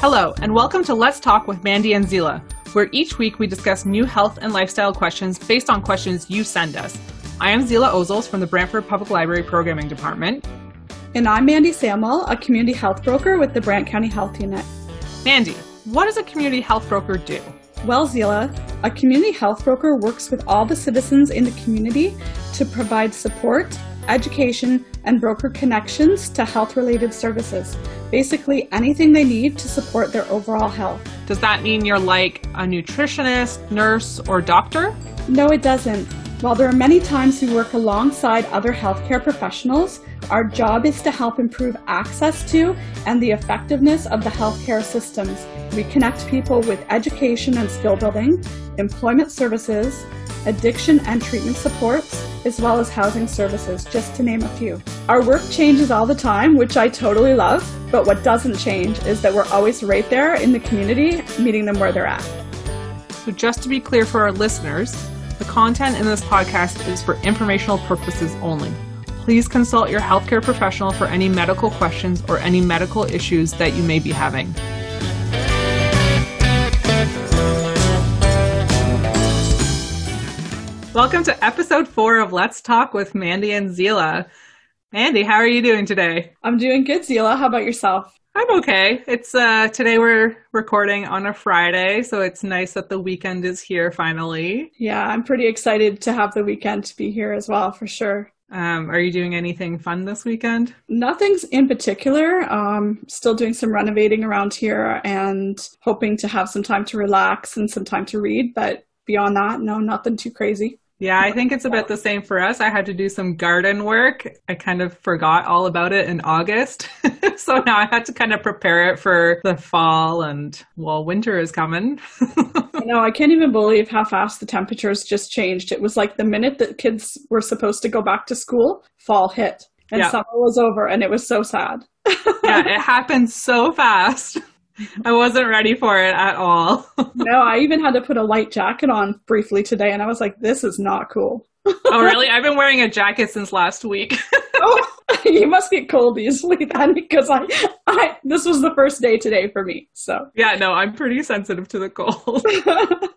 Hello, and welcome to Let's Talk with Mandy and Zila, where each week we discuss new health and lifestyle questions based on questions you send us. I am Zila Ozels from the Brantford Public Library Programming Department. And I'm Mandy Samuel, a community health broker with the Brant County Health Unit. Mandy, what does a community health broker do? Well, Zila, a community health broker works with all the citizens in the community to provide support, education, and broker connections to health related services. Basically, anything they need to support their overall health. Does that mean you're like a nutritionist, nurse, or doctor? No, it doesn't. While there are many times we work alongside other healthcare professionals, our job is to help improve access to and the effectiveness of the healthcare systems. We connect people with education and skill building, employment services, addiction and treatment supports, as well as housing services, just to name a few. Our work changes all the time, which I totally love, but what doesn't change is that we're always right there in the community, meeting them where they're at. So, just to be clear for our listeners, the content in this podcast is for informational purposes only. Please consult your healthcare professional for any medical questions or any medical issues that you may be having. Welcome to episode four of Let's Talk with Mandy and Zila. Mandy, how are you doing today? I'm doing good, Zila. How about yourself? I'm okay. It's uh today we're recording on a Friday, so it's nice that the weekend is here finally. Yeah, I'm pretty excited to have the weekend to be here as well, for sure. Um, are you doing anything fun this weekend? Nothing's in particular. Um, still doing some renovating around here and hoping to have some time to relax and some time to read. But beyond that, no, nothing too crazy. Yeah, I think it's about the same for us. I had to do some garden work. I kind of forgot all about it in August. so now I had to kind of prepare it for the fall and well, winter is coming. no, I can't even believe how fast the temperatures just changed. It was like the minute that kids were supposed to go back to school, fall hit and yeah. summer was over and it was so sad. yeah, it happened so fast. I wasn't ready for it at all. no, I even had to put a light jacket on briefly today, and I was like, this is not cool. oh, really? I've been wearing a jacket since last week. oh, you must get cold easily then, because I, I, this was the first day today for me. So yeah, no, I'm pretty sensitive to the cold.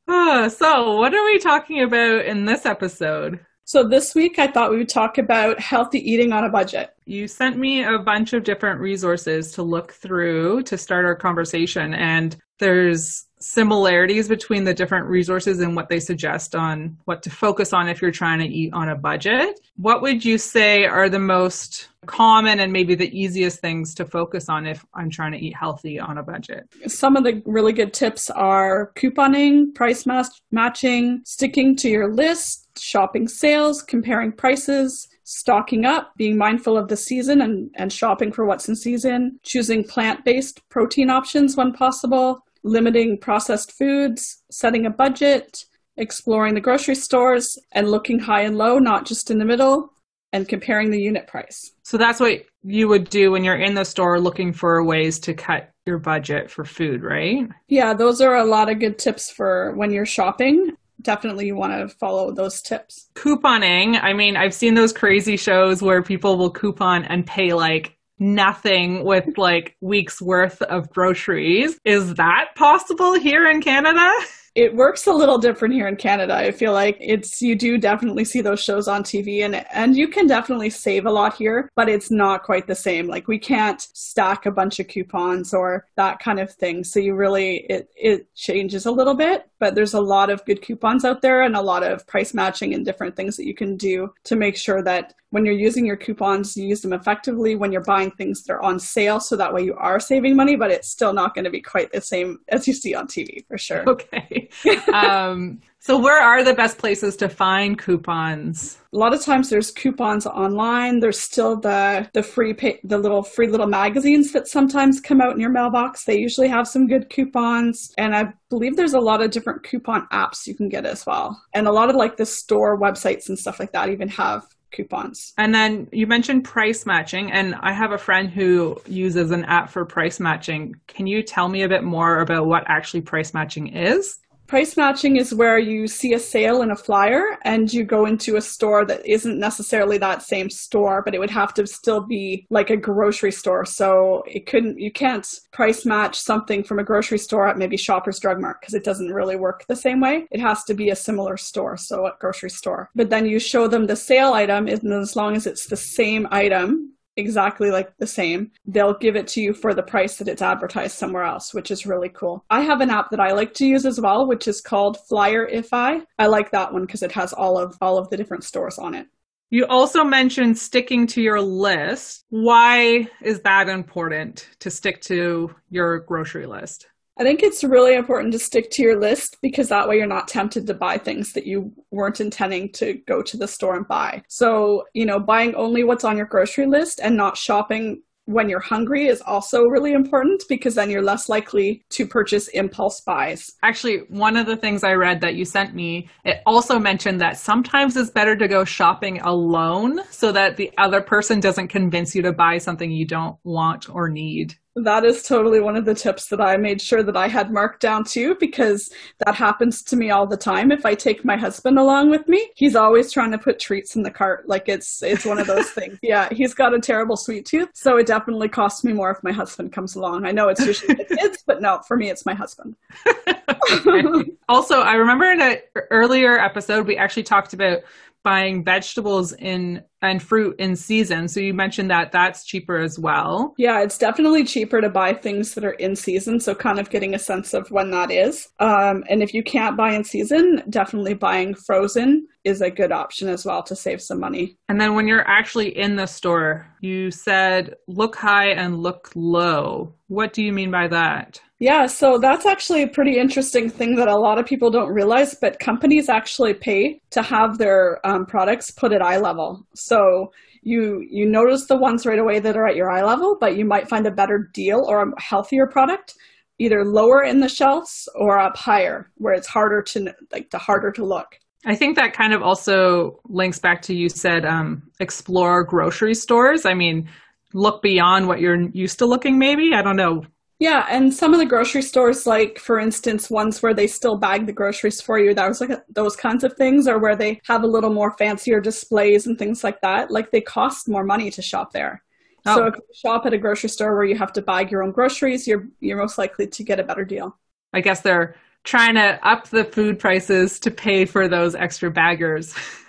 uh, so, what are we talking about in this episode? So this week I thought we would talk about healthy eating on a budget. You sent me a bunch of different resources to look through to start our conversation and there's similarities between the different resources and what they suggest on what to focus on if you're trying to eat on a budget. What would you say are the most common and maybe the easiest things to focus on if I'm trying to eat healthy on a budget? Some of the really good tips are couponing, price match- matching, sticking to your list, shopping sales, comparing prices, stocking up, being mindful of the season and, and shopping for what's in season, choosing plant based protein options when possible, limiting processed foods, setting a budget, exploring the grocery stores, and looking high and low, not just in the middle, and comparing the unit price. So that's what you would do when you're in the store looking for ways to cut your budget for food, right? Yeah, those are a lot of good tips for when you're shopping definitely you want to follow those tips. Couponing, I mean, I've seen those crazy shows where people will coupon and pay like nothing with like weeks worth of groceries. Is that possible here in Canada? it works a little different here in Canada. I feel like it's you do definitely see those shows on TV and and you can definitely save a lot here, but it's not quite the same. Like we can't stack a bunch of coupons or that kind of thing. So you really it it changes a little bit, but there's a lot of good coupons out there and a lot of price matching and different things that you can do to make sure that when you're using your coupons, you use them effectively when you're buying things that are on sale. So that way you are saving money, but it's still not going to be quite the same as you see on TV for sure. Okay. um, so where are the best places to find coupons? A lot of times there's coupons online. There's still the the free pay, the little free little magazines that sometimes come out in your mailbox. They usually have some good coupons, and I believe there's a lot of different coupon apps you can get as well. And a lot of like the store websites and stuff like that even have coupons. And then you mentioned price matching, and I have a friend who uses an app for price matching. Can you tell me a bit more about what actually price matching is? Price matching is where you see a sale in a flyer and you go into a store that isn't necessarily that same store, but it would have to still be like a grocery store. So it couldn't, you can't price match something from a grocery store at maybe Shoppers Drug Mart because it doesn't really work the same way. It has to be a similar store, so a grocery store. But then you show them the sale item, and as long as it's the same item, exactly like the same, they'll give it to you for the price that it's advertised somewhere else, which is really cool. I have an app that I like to use as well, which is called Flyerify. I like that one because it has all of all of the different stores on it. You also mentioned sticking to your list. Why is that important to stick to your grocery list? I think it's really important to stick to your list because that way you're not tempted to buy things that you weren't intending to go to the store and buy. So, you know, buying only what's on your grocery list and not shopping when you're hungry is also really important because then you're less likely to purchase impulse buys. Actually, one of the things I read that you sent me, it also mentioned that sometimes it's better to go shopping alone so that the other person doesn't convince you to buy something you don't want or need. That is totally one of the tips that I made sure that I had marked down too, because that happens to me all the time. If I take my husband along with me, he's always trying to put treats in the cart. Like it's it's one of those things. Yeah, he's got a terrible sweet tooth, so it definitely costs me more if my husband comes along. I know it's usually the kids, but no, for me it's my husband. also, I remember in an earlier episode we actually talked about buying vegetables in and fruit in season. So you mentioned that that's cheaper as well. Yeah, it's definitely cheaper to buy things that are in season. So kind of getting a sense of when that is. Um, and if you can't buy in season, definitely buying frozen is a good option as well to save some money. And then when you're actually in the store, you said look high and look low. What do you mean by that? Yeah, so that's actually a pretty interesting thing that a lot of people don't realize, but companies actually pay to have their um, products put at eye level. So you you notice the ones right away that are at your eye level, but you might find a better deal or a healthier product either lower in the shelves or up higher, where it's harder to like the harder to look. I think that kind of also links back to you said um, explore grocery stores. I mean, look beyond what you're used to looking. Maybe I don't know. Yeah, and some of the grocery stores, like for instance, ones where they still bag the groceries for you, that was like those kinds of things, or where they have a little more fancier displays and things like that. Like they cost more money to shop there. Oh. So if you shop at a grocery store where you have to bag your own groceries, you're you're most likely to get a better deal. I guess they're trying to up the food prices to pay for those extra baggers.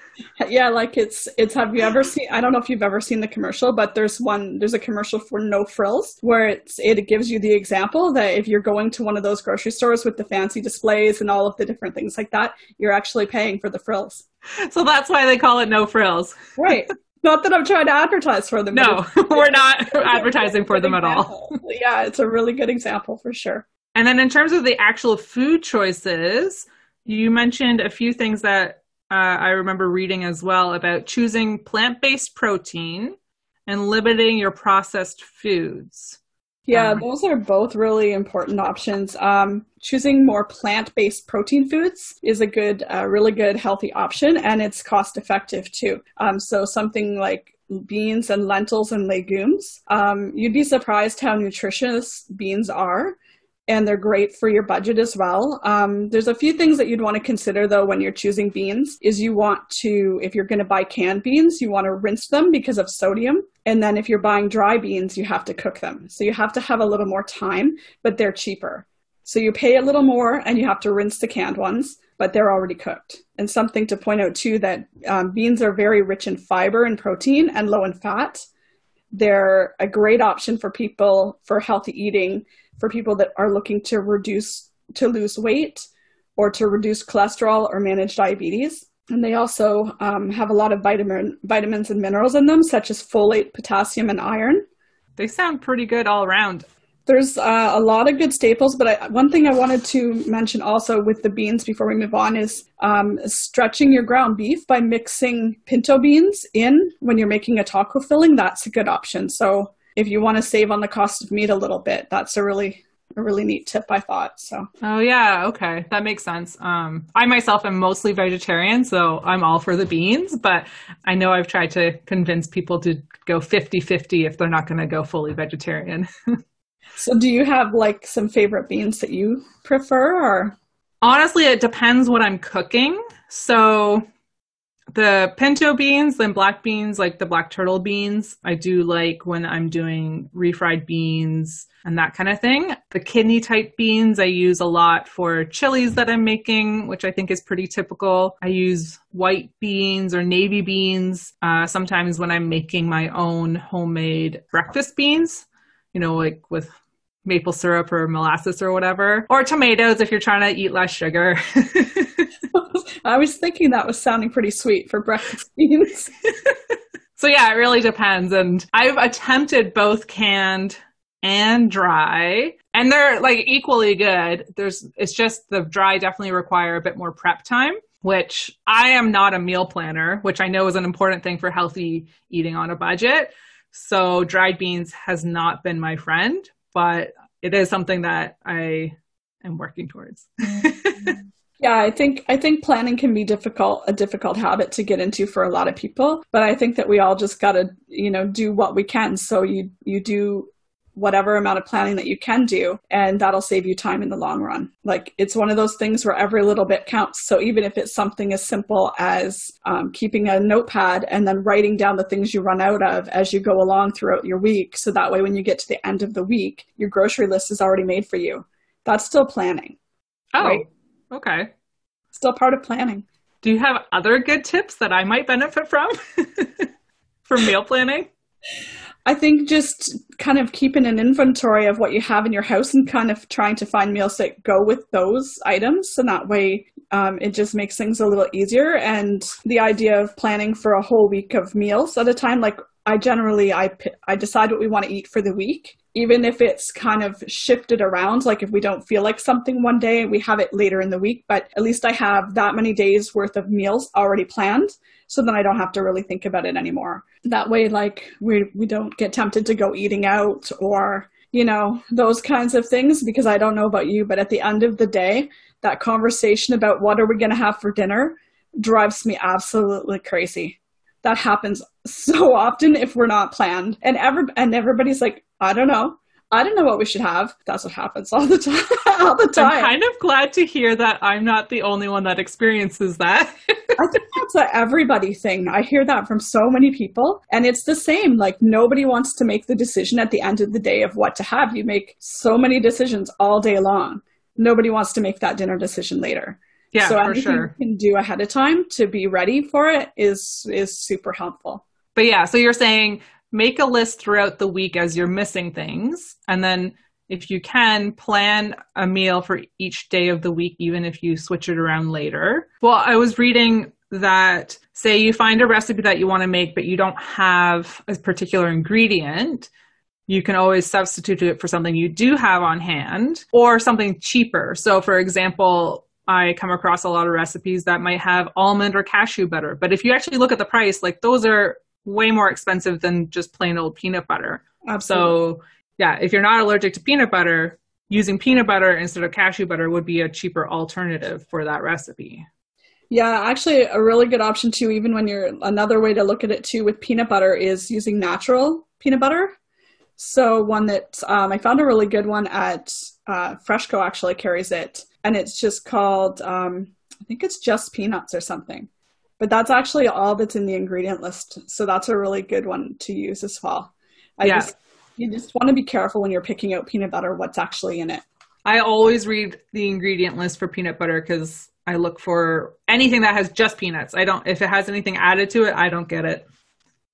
yeah like it's it's have you ever seen i don't know if you've ever seen the commercial but there's one there's a commercial for no frills where it's it gives you the example that if you're going to one of those grocery stores with the fancy displays and all of the different things like that you're actually paying for the frills. So that's why they call it no frills. Right. Not that i'm trying to advertise for them no we're not advertising for them example. at all. Yeah it's a really good example for sure. And then in terms of the actual food choices you mentioned a few things that uh, I remember reading as well about choosing plant based protein and limiting your processed foods. Yeah, um, those are both really important options. Um, choosing more plant based protein foods is a good, uh, really good, healthy option, and it's cost effective too. Um, so, something like beans and lentils and legumes, um, you'd be surprised how nutritious beans are and they're great for your budget as well. Um, there's a few things that you'd want to consider though when you're choosing beans. Is you want to, if you're going to buy canned beans, you want to rinse them because of sodium. And then if you're buying dry beans, you have to cook them. So you have to have a little more time, but they're cheaper. So you pay a little more and you have to rinse the canned ones, but they're already cooked. And something to point out too that um, beans are very rich in fiber and protein and low in fat. They're a great option for people for healthy eating for people that are looking to reduce to lose weight or to reduce cholesterol or manage diabetes. And they also um, have a lot of vitamin, vitamins and minerals in them, such as folate, potassium, and iron. They sound pretty good all around. There's uh, a lot of good staples, but I, one thing I wanted to mention also with the beans before we move on is um, stretching your ground beef by mixing pinto beans in when you're making a taco filling. That's a good option. So if you want to save on the cost of meat a little bit, that's a really a really neat tip I thought. So Oh yeah, okay. That makes sense. Um I myself am mostly vegetarian, so I'm all for the beans, but I know I've tried to convince people to go 50-50 if they're not going to go fully vegetarian. so do you have like some favorite beans that you prefer or Honestly, it depends what I'm cooking. So the pinto beans and black beans, like the black turtle beans, I do like when I'm doing refried beans and that kind of thing. The kidney type beans I use a lot for chilies that I'm making, which I think is pretty typical. I use white beans or navy beans uh, sometimes when I'm making my own homemade breakfast beans, you know, like with maple syrup or molasses or whatever, or tomatoes if you're trying to eat less sugar. I was thinking that was sounding pretty sweet for breakfast beans. so yeah, it really depends. And I've attempted both canned and dry and they're like equally good there's it's just the dry definitely require a bit more prep time which i am not a meal planner which i know is an important thing for healthy eating on a budget so dried beans has not been my friend but it is something that i am working towards Yeah, I think I think planning can be difficult, a difficult habit to get into for a lot of people. But I think that we all just got to, you know, do what we can. So you you do whatever amount of planning that you can do and that'll save you time in the long run like it's one of those things where every little bit counts so even if it's something as simple as um, keeping a notepad and then writing down the things you run out of as you go along throughout your week so that way when you get to the end of the week your grocery list is already made for you that's still planning oh right? Okay still part of planning do you have other good tips that i might benefit from for meal planning I think just kind of keeping an inventory of what you have in your house and kind of trying to find meals that go with those items. And that way um, it just makes things a little easier. And the idea of planning for a whole week of meals at a time, like I generally, I, I decide what we want to eat for the week. Even if it's kind of shifted around, like if we don't feel like something one day, we have it later in the week, but at least I have that many days worth of meals already planned so then I don't have to really think about it anymore. That way, like we we don't get tempted to go eating out or you know those kinds of things because I don't know about you, but at the end of the day, that conversation about what are we going to have for dinner drives me absolutely crazy. That happens so often if we're not planned, and every and everybody's like, I don't know. I don't know what we should have. That's what happens all the time. all the time. I'm kind of glad to hear that I'm not the only one that experiences that. I think that's a everybody thing. I hear that from so many people, and it's the same. Like nobody wants to make the decision at the end of the day of what to have. You make so many decisions all day long. Nobody wants to make that dinner decision later. Yeah, so for anything sure. you can do ahead of time to be ready for it is is super helpful. But yeah, so you're saying make a list throughout the week as you're missing things and then if you can plan a meal for each day of the week even if you switch it around later well i was reading that say you find a recipe that you want to make but you don't have a particular ingredient you can always substitute it for something you do have on hand or something cheaper so for example I come across a lot of recipes that might have almond or cashew butter. But if you actually look at the price, like those are way more expensive than just plain old peanut butter. Absolutely. So, yeah, if you're not allergic to peanut butter, using peanut butter instead of cashew butter would be a cheaper alternative for that recipe. Yeah, actually, a really good option too, even when you're another way to look at it too with peanut butter is using natural peanut butter. So, one that um, I found a really good one at uh, Freshco actually carries it, and it's just called, um, I think it's just peanuts or something. But that's actually all that's in the ingredient list. So that's a really good one to use as well. I yeah. Just, you just want to be careful when you're picking out peanut butter what's actually in it. I always read the ingredient list for peanut butter because I look for anything that has just peanuts. I don't, if it has anything added to it, I don't get it.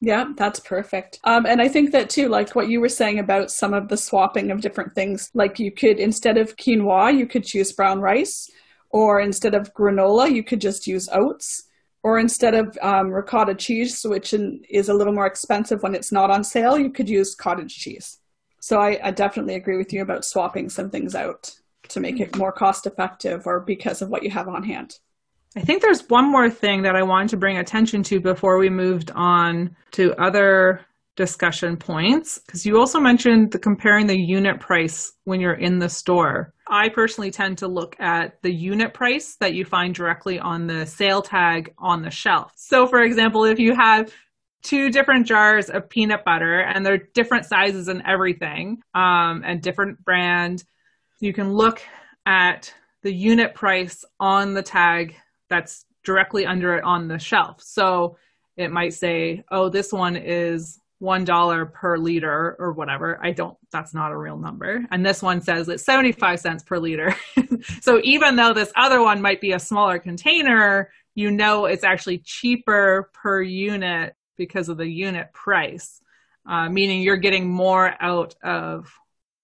Yeah, that's perfect. Um, and I think that too, like what you were saying about some of the swapping of different things, like you could, instead of quinoa, you could choose brown rice, or instead of granola, you could just use oats or instead of um, ricotta cheese, which in, is a little more expensive when it's not on sale, you could use cottage cheese. So I, I definitely agree with you about swapping some things out to make it more cost effective or because of what you have on hand. I think there's one more thing that I wanted to bring attention to before we moved on to other discussion points because you also mentioned the comparing the unit price when you're in the store. I personally tend to look at the unit price that you find directly on the sale tag on the shelf. So for example, if you have two different jars of peanut butter and they're different sizes and everything um, and different brand, you can look at the unit price on the tag that's directly under it on the shelf. So it might say, oh, this one is $1 per liter or whatever. I don't, that's not a real number. And this one says it's 75 cents per liter. so even though this other one might be a smaller container, you know it's actually cheaper per unit because of the unit price, uh, meaning you're getting more out of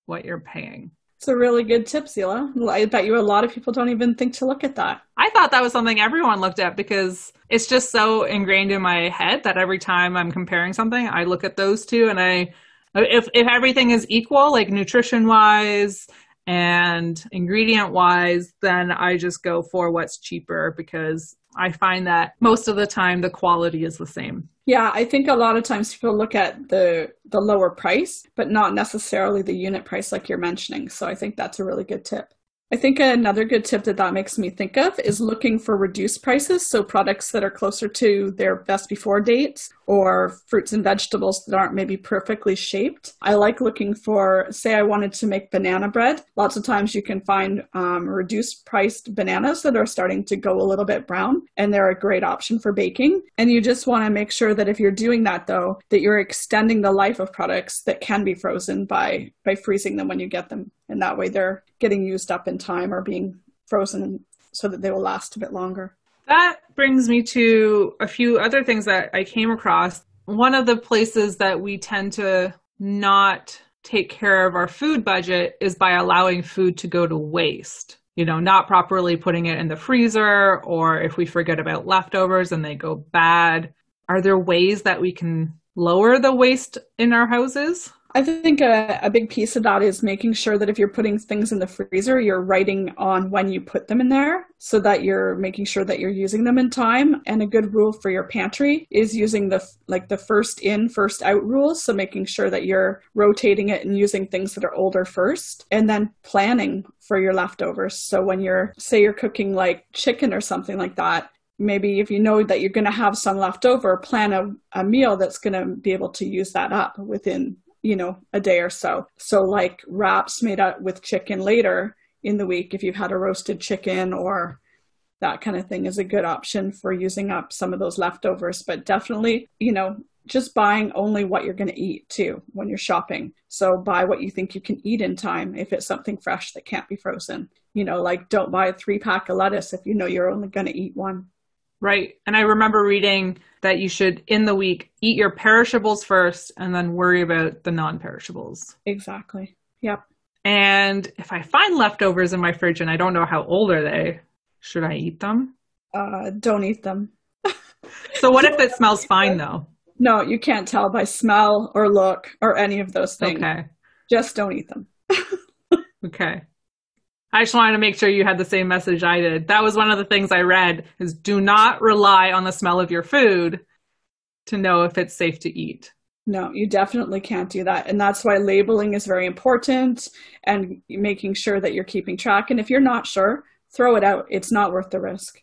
what you're paying. It's a really good tip, Zila. I bet you a lot of people don't even think to look at that. I thought that was something everyone looked at because it's just so ingrained in my head that every time I'm comparing something, I look at those two and I if if everything is equal, like nutrition wise and ingredient wise, then I just go for what's cheaper because I find that most of the time the quality is the same. Yeah, I think a lot of times people look at the the lower price, but not necessarily the unit price like you're mentioning. So I think that's a really good tip. I think another good tip that that makes me think of is looking for reduced prices. So products that are closer to their best before dates or fruits and vegetables that aren't maybe perfectly shaped. I like looking for, say, I wanted to make banana bread. Lots of times you can find um, reduced priced bananas that are starting to go a little bit brown, and they're a great option for baking. And you just want to make sure that if you're doing that, though, that you're extending the life of products that can be frozen by by freezing them when you get them and that way they're getting used up in time or being frozen so that they will last a bit longer. That brings me to a few other things that I came across. One of the places that we tend to not take care of our food budget is by allowing food to go to waste. You know, not properly putting it in the freezer, or if we forget about leftovers and they go bad. Are there ways that we can lower the waste in our houses? I think a, a, big piece of that is making sure that if you're putting things in the freezer, you're writing on when you put them in there so that you're making sure that you're using them in time. And a good rule for your pantry is using the like the first in, first out rules. So making sure that you're rotating it and using things that are older first and then planning for your leftovers. So when you're say you're cooking like chicken or something like that, maybe if you know that you're going to have some left over, plan a, a meal that's going to be able to use that up within you know, a day or so. So like wraps made up with chicken later in the week, if you've had a roasted chicken or that kind of thing is a good option for using up some of those leftovers. But definitely, you know, just buying only what you're going to eat too when you're shopping. So buy what you think you can eat in time if it's something fresh that can't be frozen. You know, like don't buy a three pack of lettuce if you know you're only going to eat one. Right. And I remember reading that you should, in the week, eat your perishables first and then worry about the non perishables. Exactly. Yep. And if I find leftovers in my fridge and I don't know how old are they, should I eat them? Uh, don't eat them. so what if it smells fine though? No, you can't tell by smell or look or any of those things. Okay. Just don't eat them. okay. I just wanted to make sure you had the same message I did. That was one of the things I read is do not rely on the smell of your food to know if it's safe to eat. No, you definitely can't do that. And that's why labeling is very important and making sure that you're keeping track. And if you're not sure, throw it out. It's not worth the risk.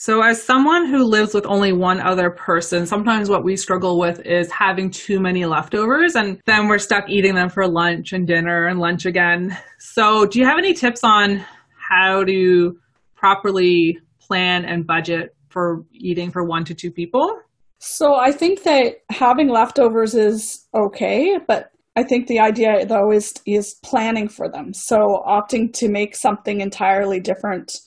So, as someone who lives with only one other person, sometimes what we struggle with is having too many leftovers, and then we're stuck eating them for lunch and dinner and lunch again. So, do you have any tips on how to properly plan and budget for eating for one to two people? So, I think that having leftovers is okay, but I think the idea though is is planning for them. So, opting to make something entirely different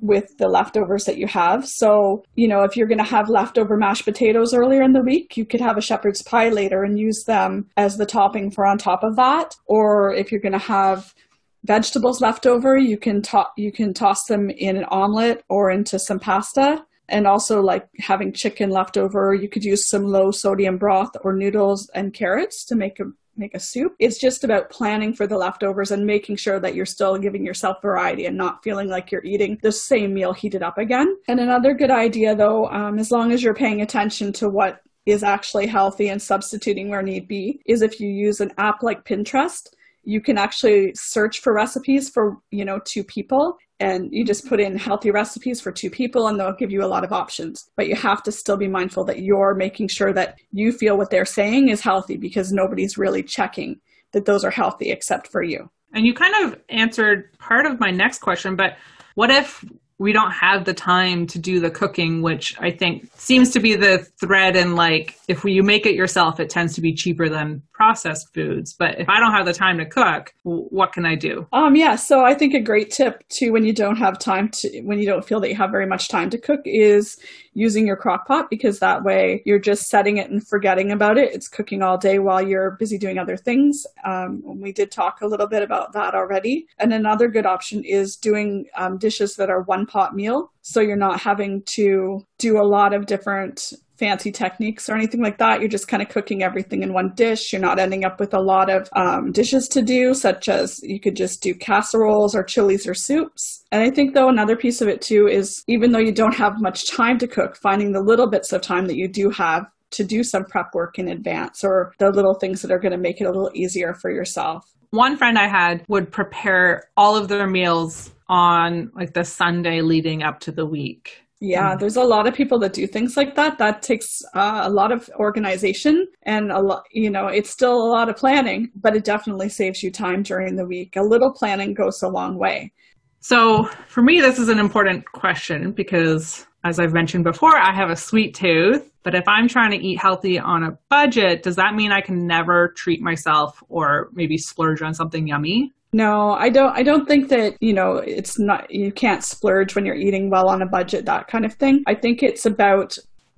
with the leftovers that you have. So, you know, if you're going to have leftover mashed potatoes earlier in the week, you could have a shepherd's pie later and use them as the topping for on top of that. Or if you're going to have vegetables left over, you can to- you can toss them in an omelet or into some pasta. And also like having chicken left over, you could use some low sodium broth or noodles and carrots to make a make a soup. It's just about planning for the leftovers and making sure that you're still giving yourself variety and not feeling like you're eating the same meal heated up again. And another good idea, though, um, as long as you're paying attention to what is actually healthy and substituting where need be, is if you use an app like Pinterest you can actually search for recipes for you know two people and you just put in healthy recipes for two people and they'll give you a lot of options. But you have to still be mindful that you're making sure that you feel what they're saying is healthy because nobody's really checking that those are healthy except for you. And you kind of answered part of my next question but what if we don't have the time to do the cooking, which I think seems to be the thread. And like, if you make it yourself, it tends to be cheaper than processed foods. But if I don't have the time to cook, what can I do? Um, yeah. So I think a great tip too, when you don't have time to, when you don't feel that you have very much time to cook, is using your crock pot because that way you're just setting it and forgetting about it. It's cooking all day while you're busy doing other things. Um, we did talk a little bit about that already. And another good option is doing um, dishes that are one pot meal. So you're not having to do a lot of different fancy techniques or anything like that. You're just kind of cooking everything in one dish. You're not ending up with a lot of um, dishes to do, such as you could just do casseroles or chilies or soups. And I think, though, another piece of it too is even though you don't have much time to cook, finding the little bits of time that you do have to do some prep work in advance or the little things that are going to make it a little easier for yourself. One friend I had would prepare all of their meals on like the Sunday leading up to the week. Yeah, there's a lot of people that do things like that. That takes uh, a lot of organization and a lot, you know, it's still a lot of planning, but it definitely saves you time during the week. A little planning goes a long way. So for me, this is an important question because as I've mentioned before, I have a sweet tooth. But if I'm trying to eat healthy on a budget, does that mean I can never treat myself or maybe splurge on something yummy? No, I don't I don't think that, you know, it's not you can't splurge when you're eating well on a budget that kind of thing. I think it's about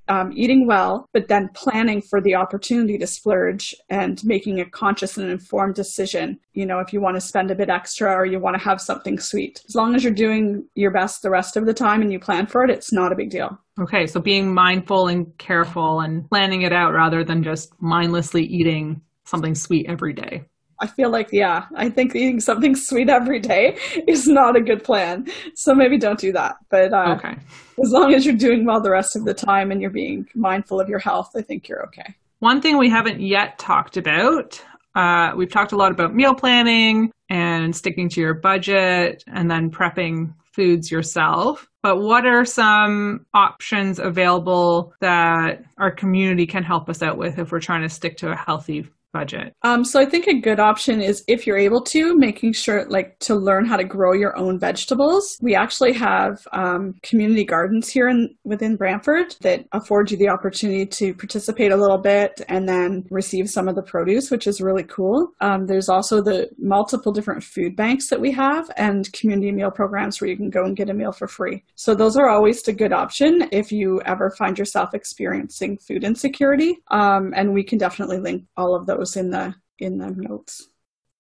um, eating well, but then planning for the opportunity to splurge and making a conscious and informed decision. You know, if you want to spend a bit extra or you want to have something sweet, as long as you're doing your best the rest of the time and you plan for it, it's not a big deal. Okay, so being mindful and careful and planning it out rather than just mindlessly eating something sweet every day. I feel like, yeah, I think eating something sweet every day is not a good plan. So maybe don't do that. But uh, okay. as long as you're doing well the rest of the time and you're being mindful of your health, I think you're okay. One thing we haven't yet talked about uh, we've talked a lot about meal planning and sticking to your budget and then prepping foods yourself. But what are some options available that our community can help us out with if we're trying to stick to a healthy budget? Um, so I think a good option is if you're able to, making sure like to learn how to grow your own vegetables. We actually have um, community gardens here in within Brantford that afford you the opportunity to participate a little bit and then receive some of the produce, which is really cool. Um, there's also the multiple different food banks that we have and community meal programs where you can go and get a meal for free. So those are always a good option if you ever find yourself experiencing food insecurity. Um, and we can definitely link all of those was in the in the notes.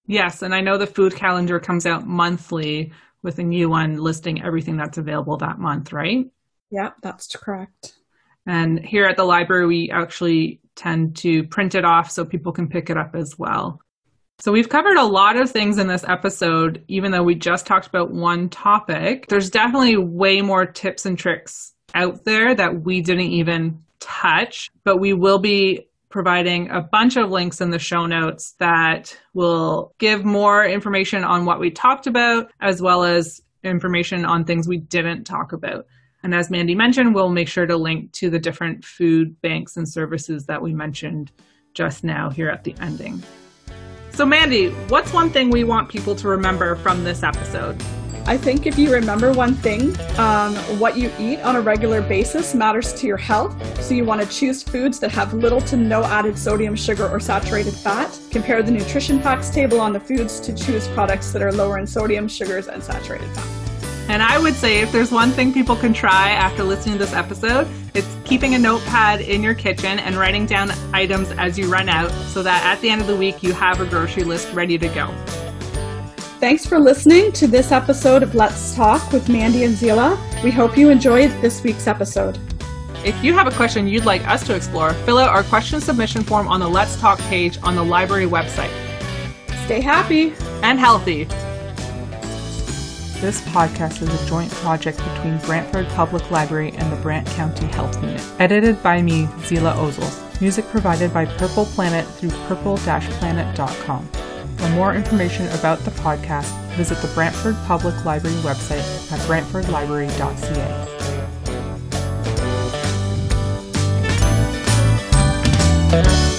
Yes, and I know the food calendar comes out monthly with a new one listing everything that's available that month, right? Yeah, that's correct. And here at the library, we actually tend to print it off so people can pick it up as well. So we've covered a lot of things in this episode, even though we just talked about one topic. There's definitely way more tips and tricks out there that we didn't even touch, but we will be providing a bunch of links in the show notes that will give more information on what we talked about, as well as information on things we didn't talk about. And as Mandy mentioned, we'll make sure to link to the different food banks and services that we mentioned just now here at the ending. So, Mandy, what's one thing we want people to remember from this episode? I think if you remember one thing, um, what you eat on a regular basis matters to your health. So you want to choose foods that have little to no added sodium, sugar, or saturated fat. Compare the nutrition facts table on the foods to choose products that are lower in sodium, sugars, and saturated fat. And I would say if there's one thing people can try after listening to this episode, it's keeping a notepad in your kitchen and writing down items as you run out so that at the end of the week you have a grocery list ready to go. Thanks for listening to this episode of Let's Talk with Mandy and Zila. We hope you enjoyed this week's episode. If you have a question you'd like us to explore, fill out our question submission form on the Let's Talk page on the library website. Stay happy and healthy. This podcast is a joint project between Brantford Public Library and the Brant County Health Unit. Edited by me, Zila Ozels. Music provided by Purple Planet through purple-planet.com. For more information about the podcast, visit the Brantford Public Library website at brantfordlibrary.ca.